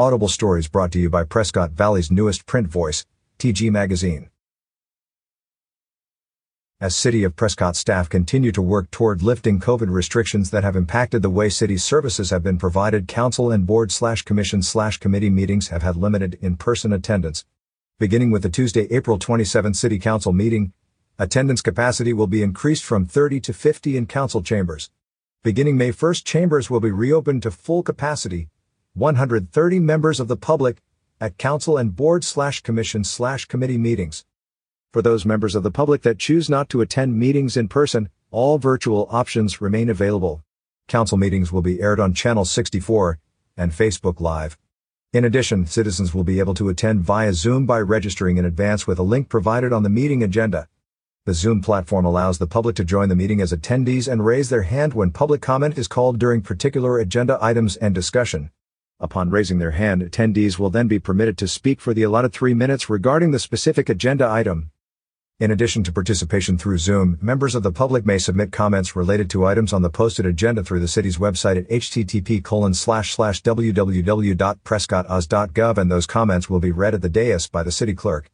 Audible Stories brought to you by Prescott Valley's newest print voice, TG Magazine. As City of Prescott staff continue to work toward lifting COVID restrictions that have impacted the way city services have been provided, council and board slash commission slash committee meetings have had limited in-person attendance. Beginning with the Tuesday, April 27 City Council meeting, attendance capacity will be increased from 30 to 50 in council chambers. Beginning May 1, chambers will be reopened to full capacity, 130 members of the public at council and board slash commission slash committee meetings. For those members of the public that choose not to attend meetings in person, all virtual options remain available. Council meetings will be aired on Channel 64 and Facebook Live. In addition, citizens will be able to attend via Zoom by registering in advance with a link provided on the meeting agenda. The Zoom platform allows the public to join the meeting as attendees and raise their hand when public comment is called during particular agenda items and discussion. Upon raising their hand, attendees will then be permitted to speak for the allotted three minutes regarding the specific agenda item. In addition to participation through Zoom, members of the public may submit comments related to items on the posted agenda through the city's website at http www.prescottos.gov and those comments will be read at the dais by the city clerk.